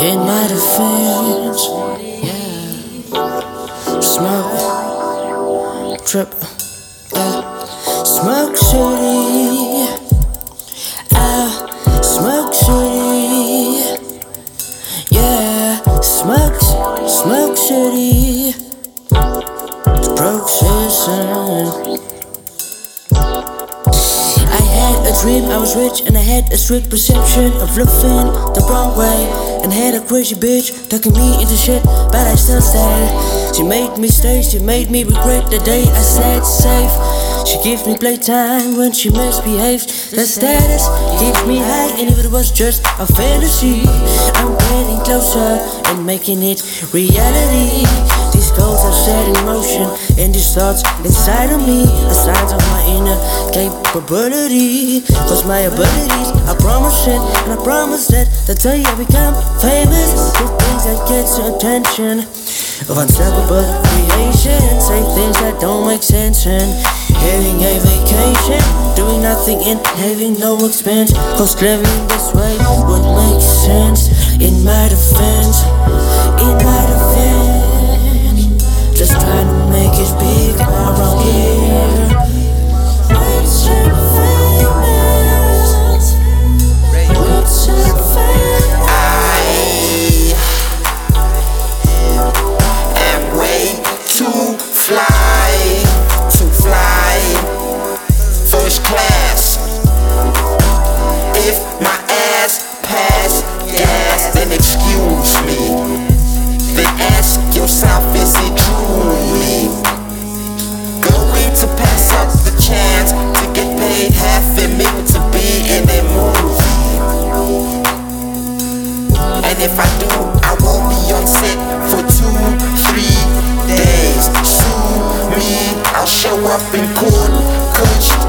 In my defense, yeah. Smoke, trip, yeah. Smoke City, ah, Smoke City, yeah. Smoke, Smoke City, broke citizen. A dream, I was rich, and I had a strict perception of living the wrong way. And had a crazy bitch tucking me into shit, but I still stayed. She made me stay, she made me regret the day I stayed safe. She gives me playtime when she misbehaves. The status keeps me high, and if it was just a fantasy, I'm getting closer and making it reality. Goals are set in motion, and these thoughts inside of me are signs of my inner capability. Cause my abilities I promise promising, and I promise that the day I become famous, do things that get your attention. Of unstoppable creation, say things that don't make sense, and having a vacation, doing nothing and having no expense. Cause living this way would make sense. In my defense, in my defense, trying to make it me, I'll show up in court, coached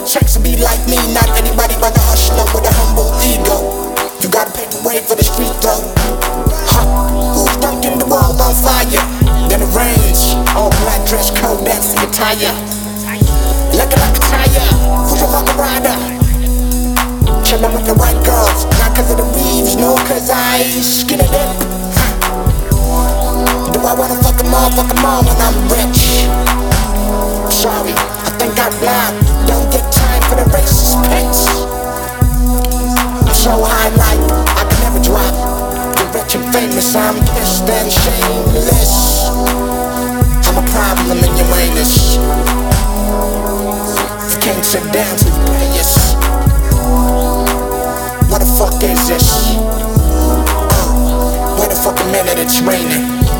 the checks and be like me, not anybody but a hustler with a humble ego. You gotta pay the way for the street though. Huh, who's dunking the world on fire? Then it rains, all black dress code, that's the attire. Looking like a tire, who's a fucking rider? Chillin' with the white girls, not cause of the weaves, no cause I skin it up. Do I wanna fuck them all, fuck them all when I'm rich? Sorry, I think I'm blind, so high like I can never drop. The rich and famous, I'm pissed and shameless. I'm a problem in your anus. You can't sit down till you pay us. What the fuck is this? Uh, wait a fucking minute, it's raining.